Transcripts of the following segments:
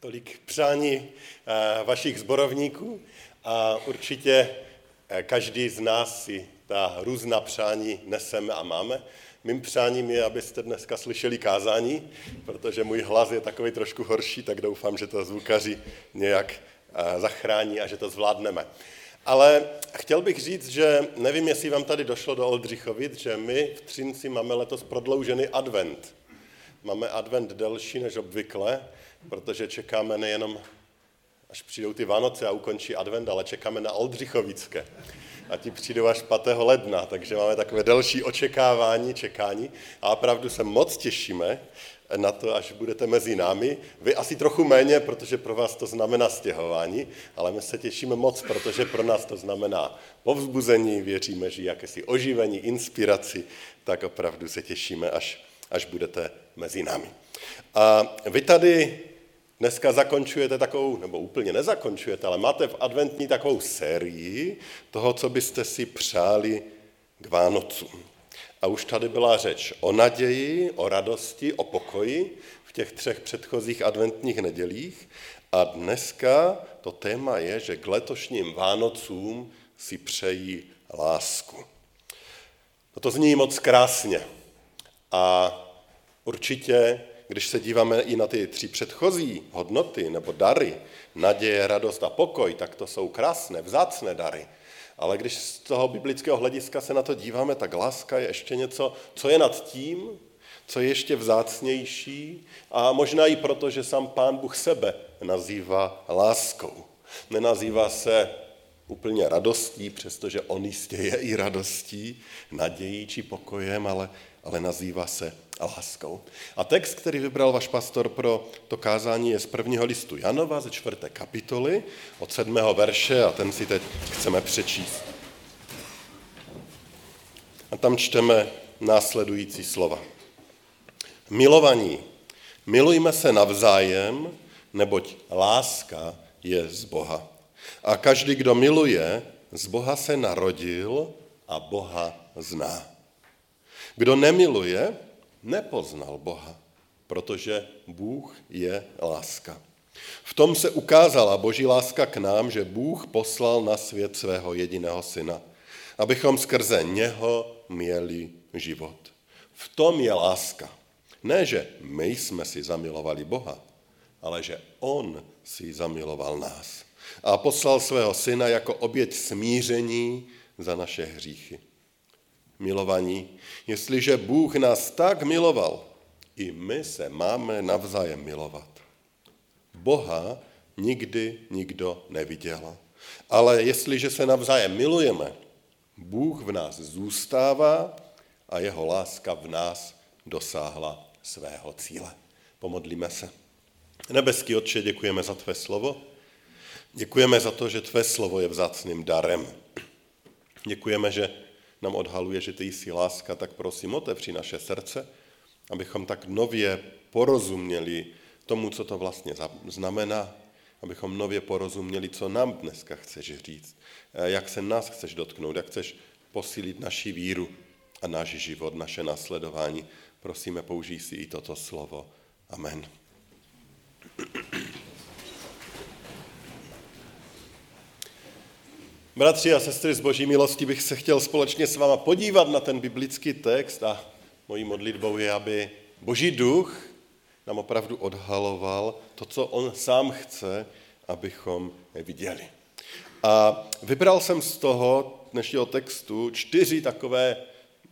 tolik přání eh, vašich zborovníků a určitě eh, každý z nás si ta různá přání neseme a máme. Mým přáním je, abyste dneska slyšeli kázání, protože můj hlas je takový trošku horší, tak doufám, že to zvukaři nějak eh, zachrání a že to zvládneme. Ale chtěl bych říct, že nevím, jestli vám tady došlo do Oldřichovic, že my v Třinci máme letos prodloužený advent. Máme advent delší než obvykle, protože čekáme nejenom, až přijdou ty Vánoce a ukončí advent, ale čekáme na Oldřichovické. A ti přijdou až 5. ledna, takže máme takové delší očekávání, čekání a opravdu se moc těšíme na to, až budete mezi námi. Vy asi trochu méně, protože pro vás to znamená stěhování, ale my se těšíme moc, protože pro nás to znamená povzbuzení, věříme, že jakési oživení, inspiraci, tak opravdu se těšíme, až, až budete mezi námi. A vy tady dneska zakončujete takovou, nebo úplně nezakončujete, ale máte v adventní takovou sérii toho, co byste si přáli k Vánocům. A už tady byla řeč o naději, o radosti, o pokoji v těch třech předchozích adventních nedělích. A dneska to téma je, že k letošním Vánocům si přejí lásku. No to zní moc krásně. A určitě, když se díváme i na ty tři předchozí hodnoty nebo dary, naděje, radost a pokoj, tak to jsou krásné, vzácné dary. Ale když z toho biblického hlediska se na to díváme, tak láska je ještě něco, co je nad tím, co je ještě vzácnější a možná i proto, že sám Pán Bůh sebe nazývá láskou. Nenazývá se úplně radostí, přestože on jistě je i radostí, nadějí či pokojem, ale, ale nazývá se láskou. A text, který vybral váš pastor pro to kázání, je z prvního listu Janova ze čtvrté kapitoly od sedmého verše a ten si teď chceme přečíst. A tam čteme následující slova. Milovaní, milujme se navzájem, neboť láska je z Boha. A každý, kdo miluje, z Boha se narodil a Boha zná. Kdo nemiluje, nepoznal Boha, protože Bůh je láska. V tom se ukázala boží láska k nám, že Bůh poslal na svět svého jediného syna, abychom skrze něho měli život. V tom je láska. Ne, že my jsme si zamilovali Boha, ale že On si zamiloval nás a poslal svého syna jako oběť smíření za naše hříchy. Milovaní, jestliže Bůh nás tak miloval, i my se máme navzájem milovat. Boha nikdy nikdo neviděl. Ale jestliže se navzájem milujeme, Bůh v nás zůstává a jeho láska v nás dosáhla svého cíle. Pomodlíme se. Nebeský Otče, děkujeme za tvé slovo. Děkujeme za to, že tvé slovo je vzácným darem. Děkujeme, že nám odhaluje, že ty jsi láska, tak prosím, otevři naše srdce, abychom tak nově porozuměli tomu, co to vlastně znamená, abychom nově porozuměli, co nám dneska chceš říct, jak se nás chceš dotknout, jak chceš posílit naši víru a náš život, naše nasledování. Prosíme, použij si i toto slovo. Amen. Bratři a sestry z boží milosti bych se chtěl společně s váma podívat na ten biblický text a mojí modlitbou je, aby boží duch nám opravdu odhaloval to, co on sám chce, abychom viděli. A vybral jsem z toho dnešního textu čtyři takové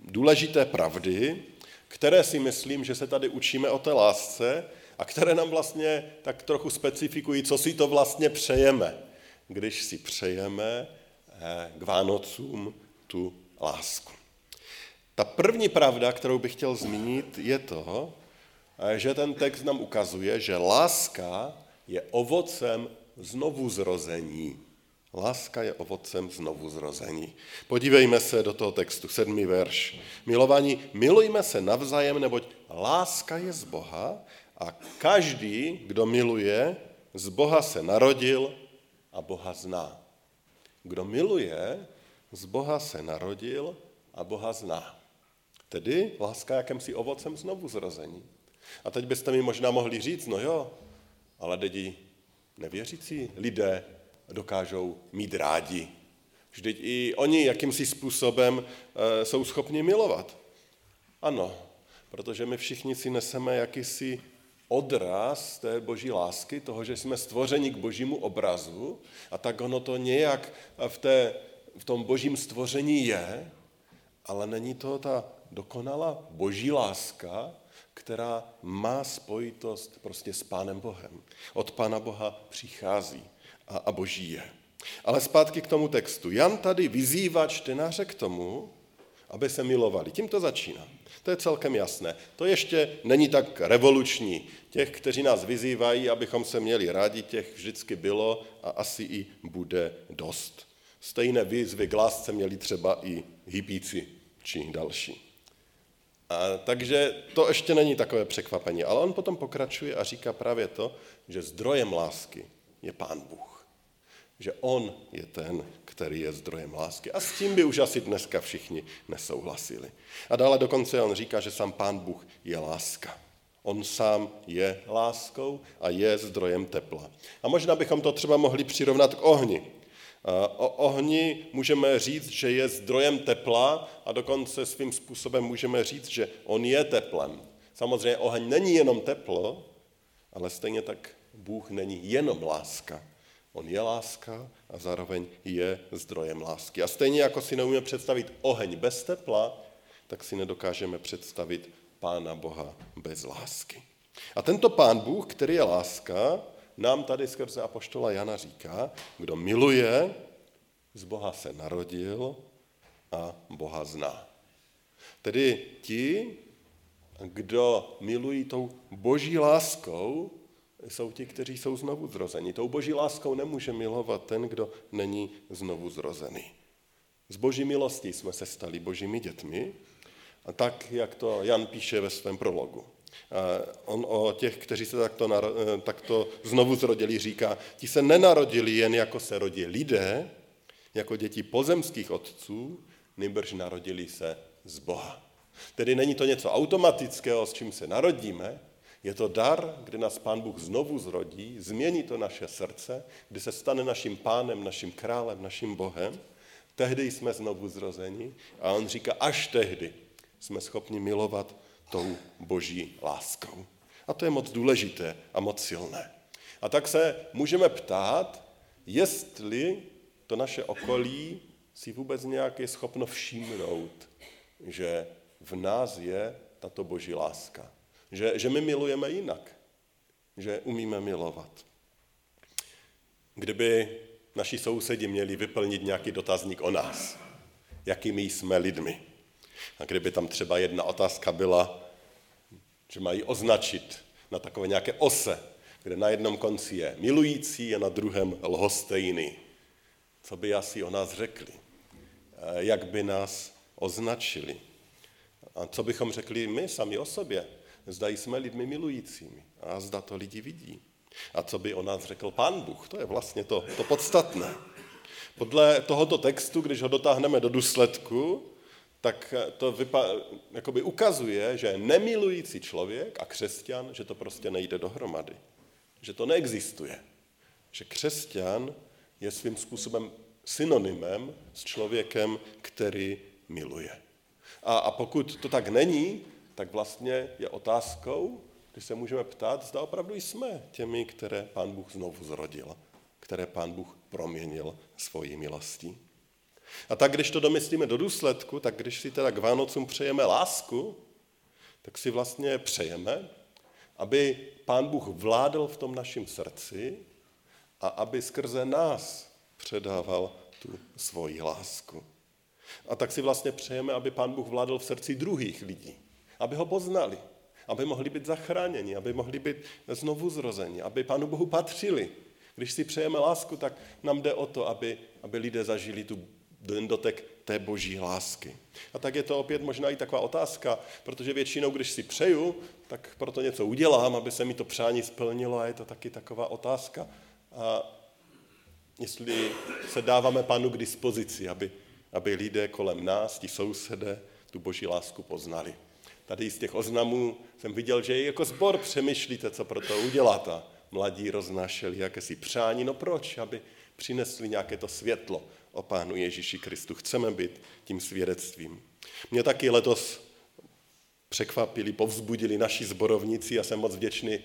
důležité pravdy, které si myslím, že se tady učíme o té lásce a které nám vlastně tak trochu specifikují, co si to vlastně přejeme, když si přejeme k Vánocům tu lásku. Ta první pravda, kterou bych chtěl zmínit, je to, eh, že ten text nám ukazuje, že láska je ovocem znovu zrození. Láska je ovocem znovu zrození. Podívejme se do toho textu, sedmý verš. Milovaní, milujme se navzájem, neboť láska je z Boha a každý, kdo miluje, z Boha se narodil a Boha zná. Kdo miluje, z Boha se narodil a Boha zná. Tedy láska jakýmsi ovocem znovu zrození. A teď byste mi možná mohli říct, no jo, ale lidi, nevěřící lidé dokážou mít rádi. Vždyť i oni jakýmsi způsobem e, jsou schopni milovat. Ano, protože my všichni si neseme jakýsi odraz té boží lásky, toho, že jsme stvořeni k božímu obrazu a tak ono to nějak v, té, v tom božím stvoření je, ale není to ta dokonalá boží láska, která má spojitost prostě s Pánem Bohem. Od Pána Boha přichází a, a boží je. Ale zpátky k tomu textu. Jan tady vyzývá čtenáře k tomu, aby se milovali. Tím to začíná. To je celkem jasné. To ještě není tak revoluční. Těch, kteří nás vyzývají, abychom se měli rádi, těch vždycky bylo a asi i bude dost. Stejné výzvy k lásce měli třeba i hypíci či další. A, takže to ještě není takové překvapení. Ale on potom pokračuje a říká právě to, že zdrojem lásky je Pán Bůh. Že on je ten, který je zdrojem lásky. A s tím by už asi dneska všichni nesouhlasili. A dále dokonce on říká, že sám Pán Bůh je láska. On sám je láskou a je zdrojem tepla. A možná bychom to třeba mohli přirovnat k ohni. O ohni můžeme říct, že je zdrojem tepla a dokonce svým způsobem můžeme říct, že on je teplem. Samozřejmě oheň není jenom teplo, ale stejně tak Bůh není jenom láska. On je láska a zároveň je zdrojem lásky. A stejně jako si neumíme představit oheň bez tepla, tak si nedokážeme představit Pána Boha bez lásky. A tento Pán Bůh, který je láska, nám tady skrze Apoštola Jana říká, kdo miluje, z Boha se narodil a Boha zná. Tedy ti, kdo milují tou boží láskou, jsou ti, kteří jsou znovu zrozeni. Tou boží láskou nemůže milovat ten, kdo není znovu zrozený. Z boží milostí jsme se stali božími dětmi, a tak, jak to Jan píše ve svém prologu. On o těch, kteří se takto, eh, takto znovu zrodili, říká, ti se nenarodili jen jako se rodí lidé, jako děti pozemských otců, nejbrž narodili se z Boha. Tedy není to něco automatického, s čím se narodíme, je to dar, kdy nás Pán Bůh znovu zrodí, změní to naše srdce, kdy se stane naším pánem, naším králem, naším Bohem. Tehdy jsme znovu zrozeni a on říká, až tehdy jsme schopni milovat tou boží láskou. A to je moc důležité a moc silné. A tak se můžeme ptát, jestli to naše okolí si vůbec nějak je schopno všimnout, že v nás je tato boží láska. Že, že my milujeme jinak. Že umíme milovat. Kdyby naši sousedi měli vyplnit nějaký dotazník o nás, jakými jsme lidmi. A kdyby tam třeba jedna otázka byla, že mají označit na takové nějaké ose, kde na jednom konci je milující a na druhém lhostejný. Co by asi o nás řekli? Eh, jak by nás označili? A co bychom řekli my sami o sobě? Zda jsme lidmi milujícími. A zda to lidi vidí. A co by o nás řekl pán Bůh? To je vlastně to, to podstatné. Podle tohoto textu, když ho dotáhneme do důsledku, tak to vypa- jakoby ukazuje, že nemilující člověk a křesťan, že to prostě nejde dohromady. Že to neexistuje. Že křesťan je svým způsobem synonymem s člověkem, který miluje. A, a pokud to tak není, tak vlastně je otázkou, když se můžeme ptát, zda opravdu jsme těmi, které pán Bůh znovu zrodil, které pán Bůh proměnil svojí milostí. A tak, když to domyslíme do důsledku, tak když si teda k Vánocům přejeme lásku, tak si vlastně přejeme, aby Pán Bůh vládl v tom našem srdci a aby skrze nás předával tu svoji lásku. A tak si vlastně přejeme, aby Pán Bůh vládl v srdci druhých lidí, aby ho poznali, aby mohli být zachráněni, aby mohli být znovu zrozeni, aby Pánu Bohu patřili. Když si přejeme lásku, tak nám jde o to, aby, aby lidé zažili tu den dotek té boží lásky. A tak je to opět možná i taková otázka, protože většinou, když si přeju, tak proto něco udělám, aby se mi to přání splnilo a je to taky taková otázka. A jestli se dáváme pánu k dispozici, aby, aby lidé kolem nás, ti sousedé, tu boží lásku poznali. Tady z těch oznamů jsem viděl, že i jako zbor přemýšlíte, co pro to udělat a mladí roznášeli jakési přání. No proč? Aby přinesli nějaké to světlo o Pánu Ježíši Kristu. Chceme být tím svědectvím. Mě taky letos překvapili, povzbudili naši zborovníci. Já jsem moc vděčný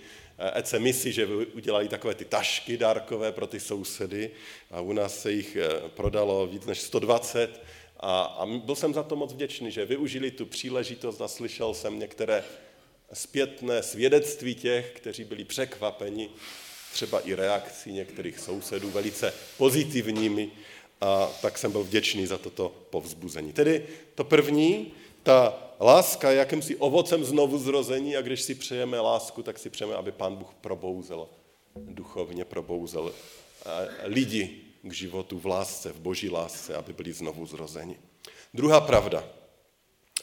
EC eh, misi, že udělali takové ty tašky dárkové pro ty sousedy a u nás se jich eh, prodalo víc než 120 a, a byl jsem za to moc vděčný, že využili tu příležitost a slyšel jsem některé zpětné svědectví těch, kteří byli překvapeni, třeba i reakcí některých sousedů, velice pozitivními, a tak jsem byl vděčný za toto povzbuzení. Tedy to první, ta láska je jakýmsi ovocem znovu zrození a když si přejeme lásku, tak si přejeme, aby Pán Bůh probouzel, duchovně probouzel eh, lidi k životu v lásce, v boží lásce, aby byli znovu zrozeni. Druhá pravda.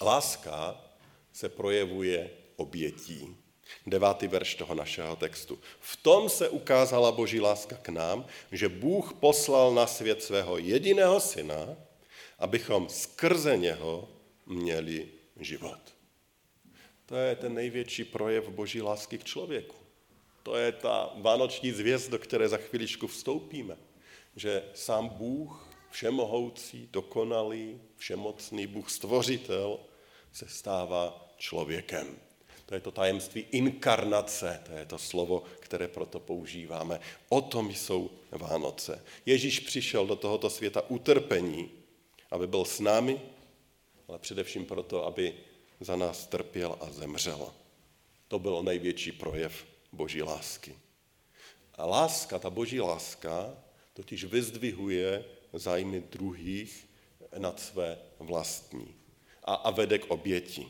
Láska se projevuje obětí. Devátý verš toho našeho textu. V tom se ukázala boží láska k nám, že Bůh poslal na svět svého jediného syna, abychom skrze něho měli život. To je ten největší projev boží lásky k člověku. To je ta vánoční zvěst, do které za chviličku vstoupíme. Že sám Bůh, všemohoucí, dokonalý, všemocný Bůh, stvořitel, se stává člověkem. To je to tajemství inkarnace, to je to slovo, které proto používáme. O tom jsou Vánoce. Ježíš přišel do tohoto světa utrpení, aby byl s námi, ale především proto, aby za nás trpěl a zemřel. To byl největší projev boží lásky. A láska, ta boží láska, totiž vyzdvihuje zájmy druhých nad své vlastní a, a vede k oběti.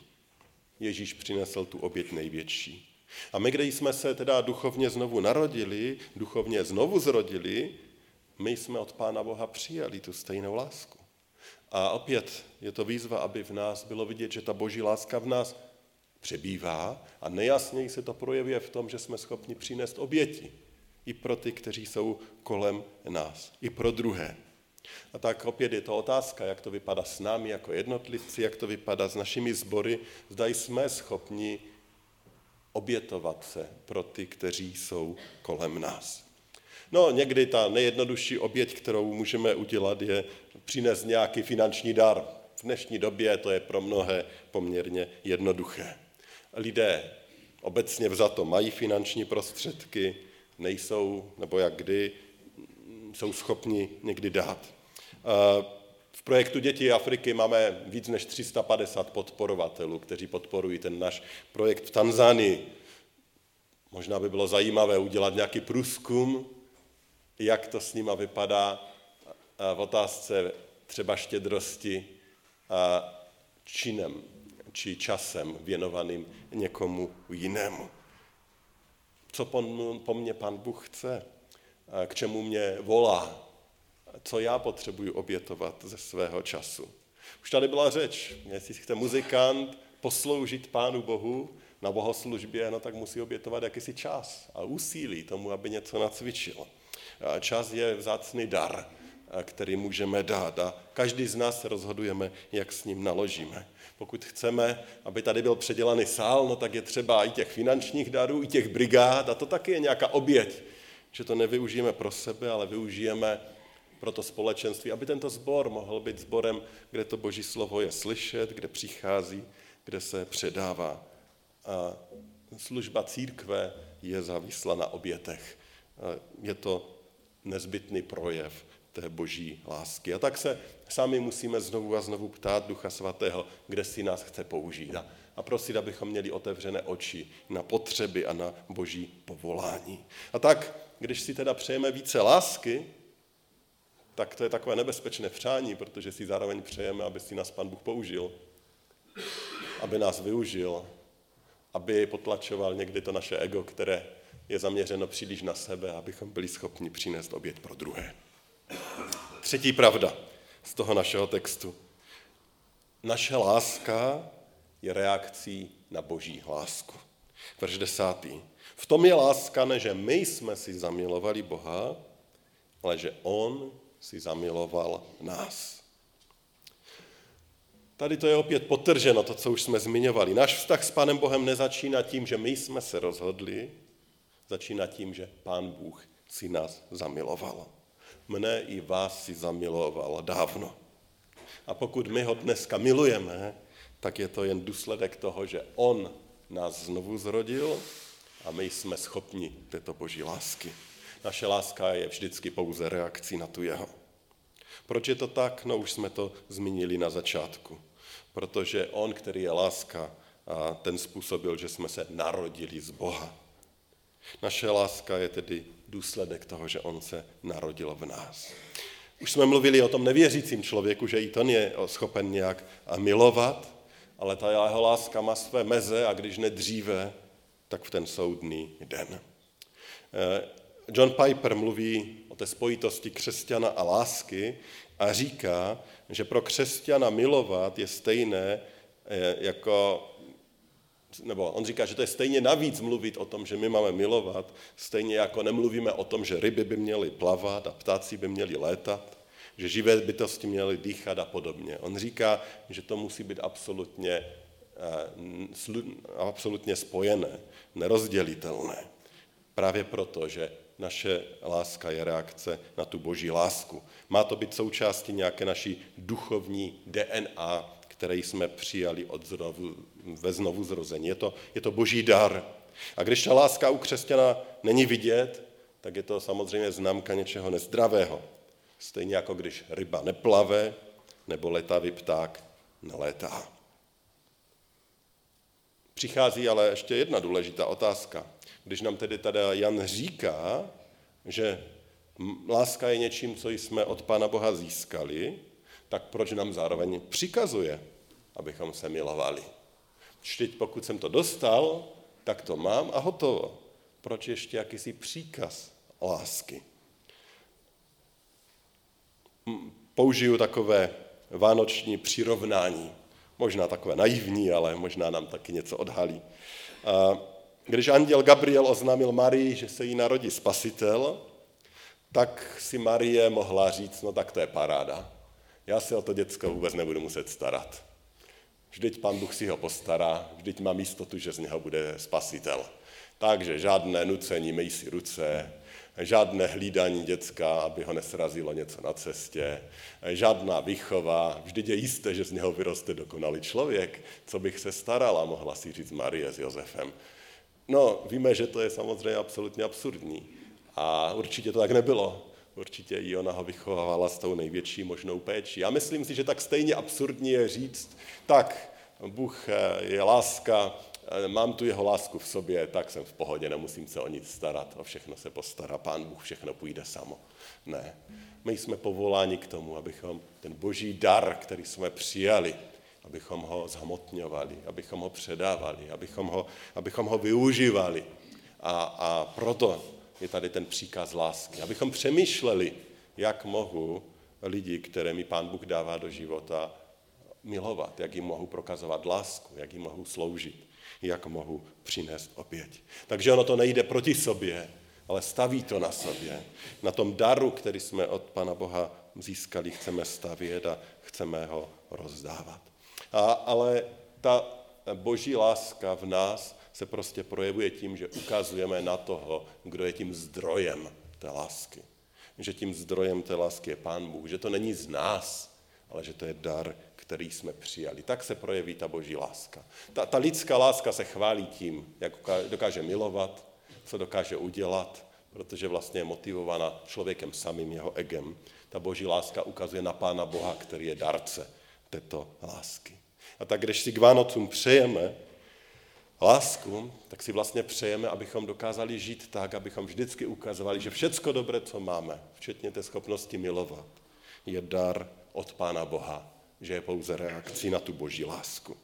Ježíš přinesl tu oběť největší. A my, když jsme se teda duchovně znovu narodili, duchovně znovu zrodili, my jsme od Pána Boha přijali tu stejnou lásku. A opět je to výzva, aby v nás bylo vidět, že ta boží láska v nás přebývá a nejasněji se to projevuje v tom, že jsme schopni přinést oběti. I pro ty, kteří jsou kolem nás. I pro druhé. A tak opět je to otázka, jak to vypadá s námi jako jednotlivci, jak to vypadá s našimi sbory. Zda jsme schopni obětovat se pro ty, kteří jsou kolem nás. No, někdy ta nejjednodušší oběť, kterou můžeme udělat, je přinést nějaký finanční dar. V dnešní době to je pro mnohé poměrně jednoduché. Lidé obecně vzato mají finanční prostředky, nejsou, nebo jak kdy, jsou schopni někdy dát. V projektu Děti Afriky máme víc než 350 podporovatelů, kteří podporují ten náš projekt v Tanzánii. Možná by bylo zajímavé udělat nějaký průzkum, jak to s nima vypadá v otázce třeba štědrosti a činem či časem věnovaným někomu jinému. Co po, po mně pan Bůh chce? K čemu mě volá? co já potřebuji obětovat ze svého času. Už tady byla řeč, jestli chce muzikant posloužit Pánu Bohu na bohoslužbě, no tak musí obětovat jakýsi čas a úsilí tomu, aby něco nacvičil. Čas je vzácný dar, který můžeme dát a každý z nás rozhodujeme, jak s ním naložíme. Pokud chceme, aby tady byl předělaný sál, no tak je třeba i těch finančních darů, i těch brigád a to taky je nějaká oběť, že to nevyužijeme pro sebe, ale využijeme pro to společenství, aby tento sbor mohl být sborem, kde to boží slovo je slyšet, kde přichází, kde se předává. A služba církve je závislá na obětech. Je to nezbytný projev té boží lásky. A tak se sami musíme znovu a znovu ptát Ducha Svatého, kde si nás chce použít. A, prosit, abychom měli otevřené oči na potřeby a na boží povolání. A tak, když si teda přejeme více lásky, tak to je takové nebezpečné přání, protože si zároveň přejeme, aby si nás Pan Bůh použil, aby nás využil, aby potlačoval někdy to naše ego, které je zaměřeno příliš na sebe, abychom byli schopni přinést oběd pro druhé. Třetí pravda z toho našeho textu. Naše láska je reakcí na boží lásku. Verš desátý. V tom je láska, ne že my jsme si zamilovali Boha, ale že On si zamiloval nás. Tady to je opět potrženo, to, co už jsme zmiňovali. Náš vztah s Pánem Bohem nezačíná tím, že my jsme se rozhodli, Začíná tím, že Pán Bůh si nás zamiloval. Mne i vás si zamiloval dávno. A pokud my ho dneska milujeme, tak je to jen důsledek toho, že on nás znovu zrodil a my jsme schopni této boží lásky. Naše láska je vždycky pouze reakcí na tu jeho. Proč je to tak? No už jsme to zmínili na začátku. Protože on, který je láska, a ten způsobil, že jsme se narodili z Boha. Naše láska je tedy důsledek toho, že on se narodil v nás. Už jsme mluvili o tom nevěřícím člověku, že i to je schopen nějak milovat, ale ta jeho láska má své meze a když nedříve, tak v ten soudný den. Eh, John Piper mluví o té spojitosti křesťana a lásky a říká, že pro křesťana milovat je stejné eh, jako nebo on říká, že to je stejně navíc mluvit o tom, že my máme milovat, stejně jako nemluvíme o tom, že ryby by měly plavat a ptáci by měli létat, že živé bytosti měly dýchat a podobně. On říká, že to musí být absolutně, eh, absolutně spojené, nerozdělitelné. Právě proto, že naše láska je reakce na tu boží lásku. Má to být součástí nějaké naší duchovní DNA, které jsme přijali od znovu, ve znovu zrození. Je to, je to boží dar. A když ta láska u křesťana není vidět, tak je to samozřejmě známka něčeho nezdravého. Stejně jako když ryba neplave, nebo letavý pták nelétá. Přichází ale ještě jedna důležitá otázka. Když nám tedy tady Jan říká, že láska je něčím, co jsme od Pána Boha získali, tak proč nám zároveň přikazuje, abychom se milovali? Vždyť pokud jsem to dostal, tak to mám a hotovo. Proč ještě jakýsi příkaz lásky? Použiju takové vánoční přirovnání. Možná takové naivní, ale možná nám taky něco odhalí. Když anděl Gabriel oznámil Marii, že se jí narodí spasitel, tak si Marie mohla říct, no tak to je paráda. Já se o to děcko vůbec nebudu muset starat. Vždyť pan Bůh si ho postará, vždyť mám jistotu, že z něho bude spasitel. Takže žádné nucení, mej si ruce, žádné hlídání děcka, aby ho nesrazilo něco na cestě, žádná výchova, vždyť je jisté, že z něho vyroste dokonalý člověk, co bych se starala, mohla si říct Marie s Josefem. No, víme, že to je samozřejmě absolutně absurdní. A určitě to tak nebylo. Určitě i ona ho vychovávala s tou největší možnou péčí. Já myslím si, že tak stejně absurdní je říct, tak, Bůh eh, je láska, eh, mám tu jeho lásku v sobě, tak jsem v pohodě, nemusím se o nic starat, o všechno se postará, pán Bůh všechno půjde samo. Ne. My jsme povoláni k tomu, abychom ten boží dar, který jsme přijali, abychom ho zhmotňovali, abychom ho předávali, abychom ho, abychom ho využívali. A, a proto je tady ten příkaz lásky. Abychom přemýšleli, jak mohu lidi, které mi Pán Bůh dává do života, milovat, jak jim mohu prokazovat lásku, jak jim mohu sloužit, jak mohu přinést oběť. Takže ono to nejde proti sobě, ale staví to na sobě. Na tom daru, který jsme od Pana Boha získali, chceme stavět a chceme ho rozdávat. A, ale ta boží láska v nás se prostě projevuje tím, že ukazujeme na toho, kdo je tím zdrojem té lásky. Že tím zdrojem té lásky je Pán Bůh, že to není z nás, ale že to je dar, který jsme přijali. Tak se projeví ta boží láska. Ta, ta lidská láska se chválí tím, jak dokáže milovat, co dokáže udělat, protože vlastně je motivovaná člověkem samým, jeho egem. Ta boží láska ukazuje na Pána Boha, který je darce této lásky. A tak když si k Vánocům přejeme lásku, tak si vlastně přejeme, abychom dokázali žít tak, abychom vždycky ukazovali, že všecko dobré, co máme, včetně té schopnosti milovat, je dar od Pána Boha, že je pouze reakcí na tu boží lásku.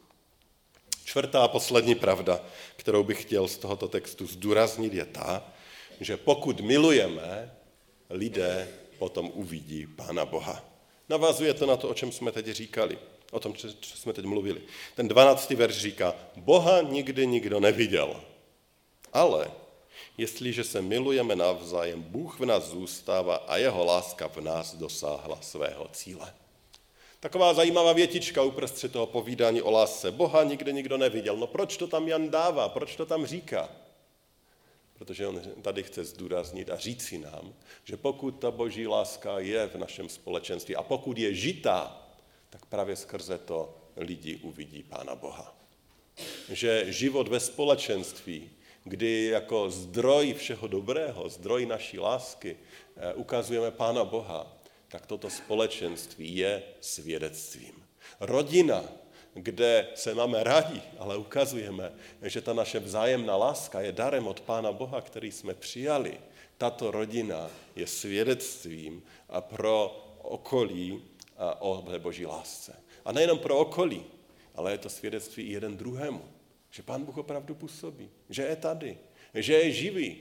Čtvrtá a poslední pravda, kterou bych chtěl z tohoto textu zdůraznit, je ta, že pokud milujeme, lidé potom uvidí Pána Boha. Navazuje to na to, o čem jsme teď říkali o tom, co jsme teď mluvili. Ten 12. verš říká, Boha nikdy nikdo neviděl, ale jestliže se milujeme navzájem, Bůh v nás zůstává a jeho láska v nás dosáhla svého cíle. Taková zajímavá větička uprostřed toho povídání o lásce. Boha nikdy nikdo neviděl. No proč to tam Jan dává? Proč to tam říká? protože on tady chce zdůraznit a říci nám, že pokud ta boží láska je v našem společenství a pokud je žitá, tak právě skrze to lidi uvidí Pána Boha. Že život ve společenství, kdy jako zdroj všeho dobrého, zdroj naší lásky eh, ukazujeme Pána Boha, tak toto společenství je svědectvím. Rodina, kde se máme rádi, ale ukazujeme, že ta naše vzájemná láska je darem od Pána Boha, který jsme přijali. Tato rodina je svědectvím a pro okolí o boží lásce. A nejenom pro okolí, ale je to svědectví i jeden druhému. Že Pán Bůh opravdu působí, že je tady, že je živý,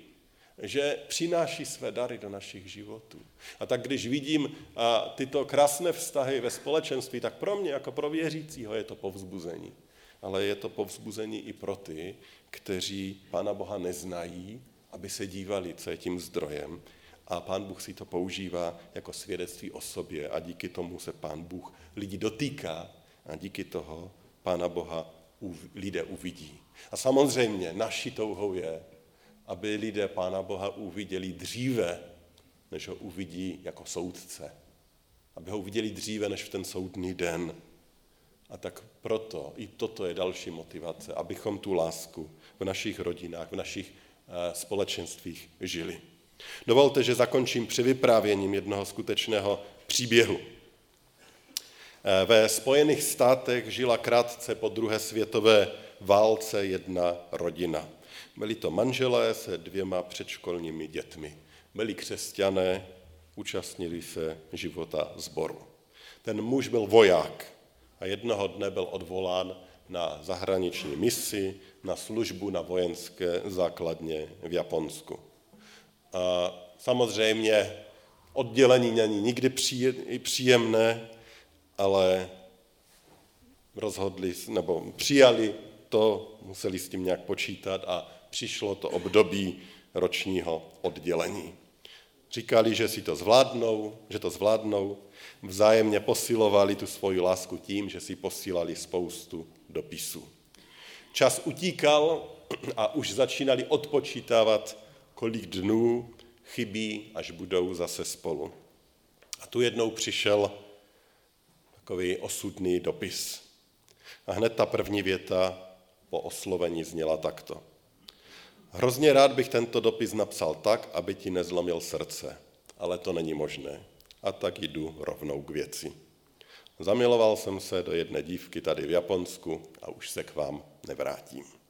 že přináší své dary do našich životů. A tak když vidím a, tyto krásné vztahy ve společenství, tak pro mě jako pro věřícího je to povzbuzení. Ale je to povzbuzení i pro ty, kteří Pána Boha neznají, aby se dívali, co je tím zdrojem. A Pán Bůh si to používá jako svědectví o sobě a díky tomu se Pán Bůh lidi dotýká a díky toho Pána Boha lidé uvidí. A samozřejmě naší touhou je, aby lidé Pána Boha uviděli dříve, než ho uvidí jako soudce. Aby ho uviděli dříve, než v ten soudný den. A tak proto i toto je další motivace, abychom tu lásku v našich rodinách, v našich eh, společenstvích žili. Dovolte, že zakončím při vyprávěním jednoho skutečného příběhu. Eh, ve Spojených státech žila krátce po druhé světové válce jedna rodina. Byli to manželé se dvěma předškolními dětmi. Byli křesťané, účastnili se života zboru. Ten muž byl voják a jednoho dne byl odvolán na zahraniční misi, na službu na vojenské základně v Japonsku. Samozřejmě oddělení není nikdy příjemné, ale rozhodli, nebo přijali to, museli s tím nějak počítat a přišlo to období ročního oddělení. Říkali, že si to zvládnou, že to zvládnou, vzájemně posilovali tu svoji lásku tím, že si posílali spoustu dopisů. Čas utíkal a už začínali odpočítávat, kolik dnů chybí, až budou zase spolu. A tu jednou přišel takový osudný dopis. A hned ta první věta po oslovení zněla takto. Hrozně rád bych tento dopis napsal tak, aby ti nezlomil srdce, ale to není možné. A tak jdu rovnou k věci. Zamiloval jsem se do jedné dívky tady v Japonsku a už se k vám nevrátím.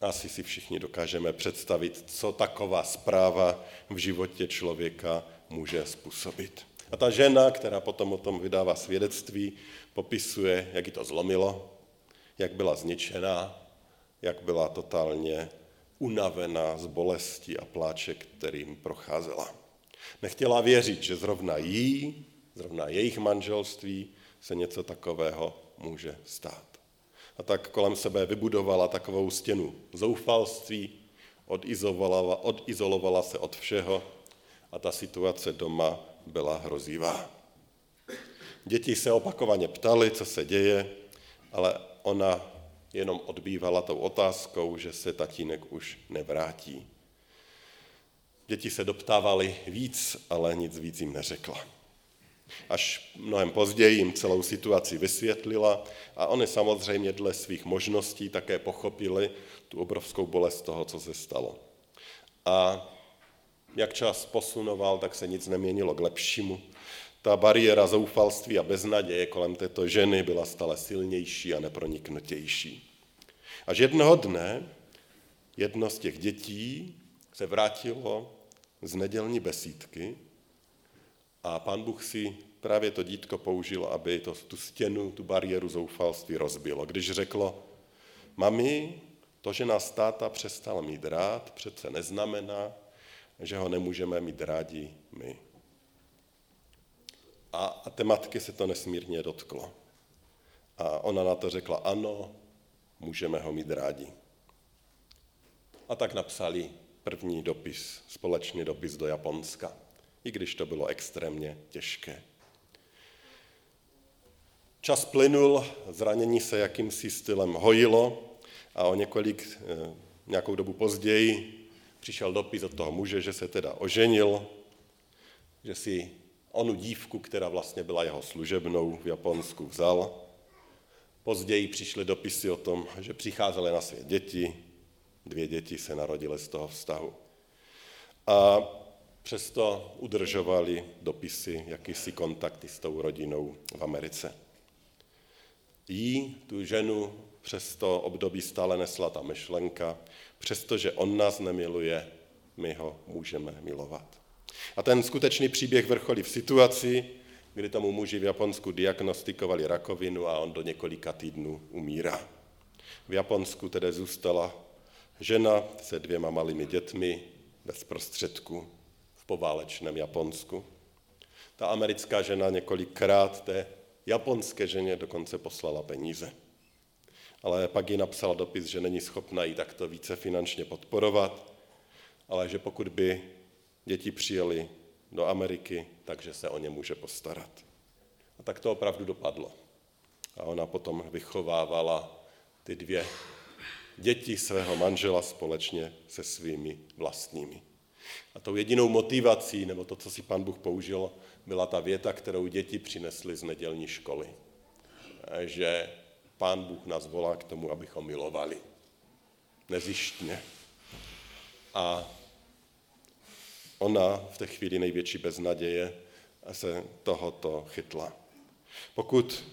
Asi si všichni dokážeme představit, co taková zpráva v životě člověka může způsobit. A ta žena, která potom o tom vydává svědectví, popisuje, jak ji to zlomilo, jak byla zničená, jak byla totálně unavená z bolesti a pláče, kterým procházela. Nechtěla věřit, že zrovna jí, zrovna jejich manželství se něco takového může stát. A tak kolem sebe vybudovala takovou stěnu zoufalství, odizolovala, odizolovala se od všeho a ta situace doma byla hrozivá. Děti se opakovaně ptali, co se děje, ale ona jenom odbývala tou otázkou, že se tatínek už nevrátí. Děti se doptávali víc, ale nic víc jim neřekla. Až mnohem později jim celou situaci vysvětlila a oni samozřejmě dle svých možností také pochopili tu obrovskou bolest toho, co se stalo. A jak čas posunoval, tak se nic neměnilo k lepšímu. Ta bariéra zoufalství a beznaděje kolem této ženy byla stále silnější a neproniknutější. Až jednoho dne jedno z těch dětí se vrátilo z nedělní besídky a pán Bůh si právě to dítko použil, aby to, tu stěnu, tu bariéru zoufalství rozbilo. Když řeklo, mami, to, že nás táta přestal mít rád, přece neznamená, že ho nemůžeme mít rádi my. A, a té matky se to nesmírně dotklo. A ona na to řekla, ano, můžeme ho mít rádi. A tak napsali první dopis, společný dopis do Japonska, i když to bylo extrémně těžké. Čas plynul, zranění se jakýmsi stylem hojilo a o několik eh, nějakou dobu později přišel dopis od toho muže, že se teda oženil, že si onu dívku, která vlastně byla jeho služebnou v Japonsku, vzal. Později přišly dopisy o tom, že přicházely na svět děti, dvě děti se narodily z toho vztahu. A přesto udržovali dopisy, jakýsi kontakty s tou rodinou v Americe. Jí, tu ženu, přes to období stále nesla ta myšlenka, přestože on nás nemiluje, my ho můžeme milovat. A ten skutečný příběh vrcholí v situaci, kdy tomu muži v Japonsku diagnostikovali rakovinu a on do několika týdnů umírá. V Japonsku tedy zůstala žena se dvěma malými dětmi bez prostředků poválečném Japonsku. Ta americká žena několikrát té japonské ženě dokonce poslala peníze. Ale pak jí napsala dopis, že není schopna jí takto více finančně podporovat, ale že pokud by děti přijeli do Ameriky, takže se o ně může postarat. A tak to opravdu dopadlo. A ona potom vychovávala ty dvě děti svého manžela společně se svými vlastními. A tou jedinou motivací, nebo to, co si pan Bůh použil, byla ta věta, kterou děti přinesly z nedělní školy. Že pán Bůh nás volá k tomu, abychom milovali. Nezištně. A ona v té chvíli největší beznaděje se tohoto chytla. Pokud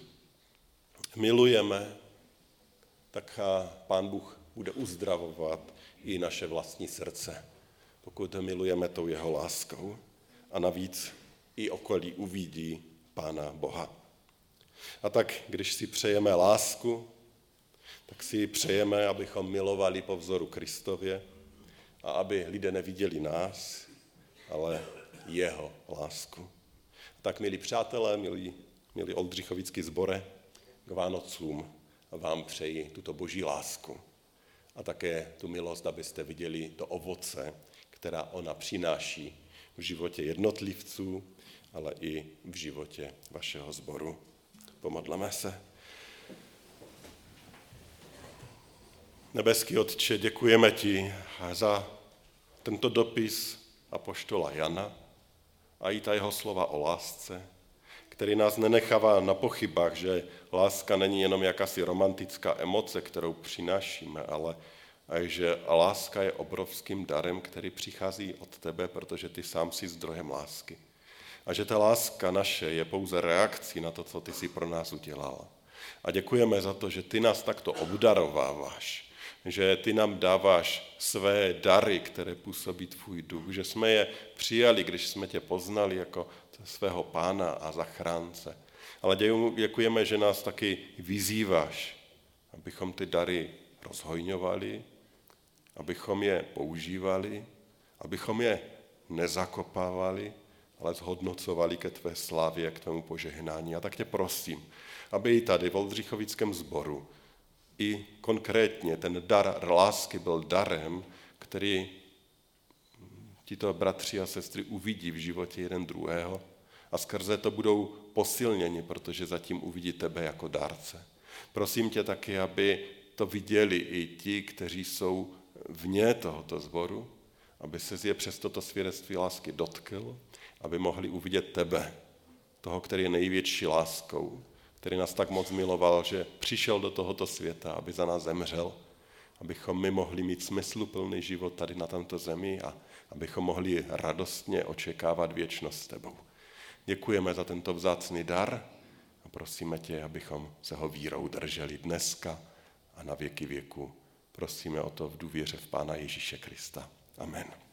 milujeme, tak pán Bůh bude uzdravovat i naše vlastní srdce, pokud milujeme tou jeho láskou. A navíc i okolí uvidí Pána Boha. A tak, když si přejeme lásku, tak si přejeme, abychom milovali po vzoru Kristově a aby lidé neviděli nás, ale jeho lásku. Tak, milí přátelé, milí, milí Oldřichovický zbore, k Vánocům vám přeji tuto boží lásku a také tu milost, abyste viděli to ovoce, která ona přináší v životě jednotlivců, ale i v životě vašeho sboru. Pomodleme se. Nebeský Otče, děkujeme ti za tento dopis apoštola Jana a i ta jeho slova o lásce, který nás nenechává na pochybách, že láska není jenom jakási romantická emoce, kterou přinášíme, ale že láska je obrovským darem, který přichází od tebe, protože ty sám jsi zdrojem lásky. A že ta láska naše je pouze reakcí na to, co ty si pro nás udělal. A děkujeme za to, že ty nás takto obdarováváš, že ty nám dáváš své dary, které působí tvůj duch, že jsme je přijali, když jsme tě poznali jako svého pána a zachránce. Ale děkujeme, že nás taky vyzýváš, abychom ty dary rozhojňovali, abychom je používali, abychom je nezakopávali, ale zhodnocovali ke tvé slávě, k tomu požehnání. A tak tě prosím, aby i tady v Oldřichovickém sboru i konkrétně ten dar lásky byl darem, který tito bratři a sestry uvidí v životě jeden druhého a skrze to budou posilněni, protože zatím uvidí tebe jako dárce. Prosím tě taky, aby to viděli i ti, kteří jsou vně tohoto zboru, aby se je přes toto svědectví lásky dotkl, aby mohli uvidět tebe, toho, který je největší láskou, který nás tak moc miloval, že přišel do tohoto světa, aby za nás zemřel, abychom my mohli mít smysluplný život tady na tomto zemi a abychom mohli radostně očekávat věčnost s tebou. Děkujeme za tento vzácný dar a prosíme tě, abychom se ho vírou drželi dneska a na věky věku. Prosíme o to v důvěře v Pána Ježíše Krista. Amen.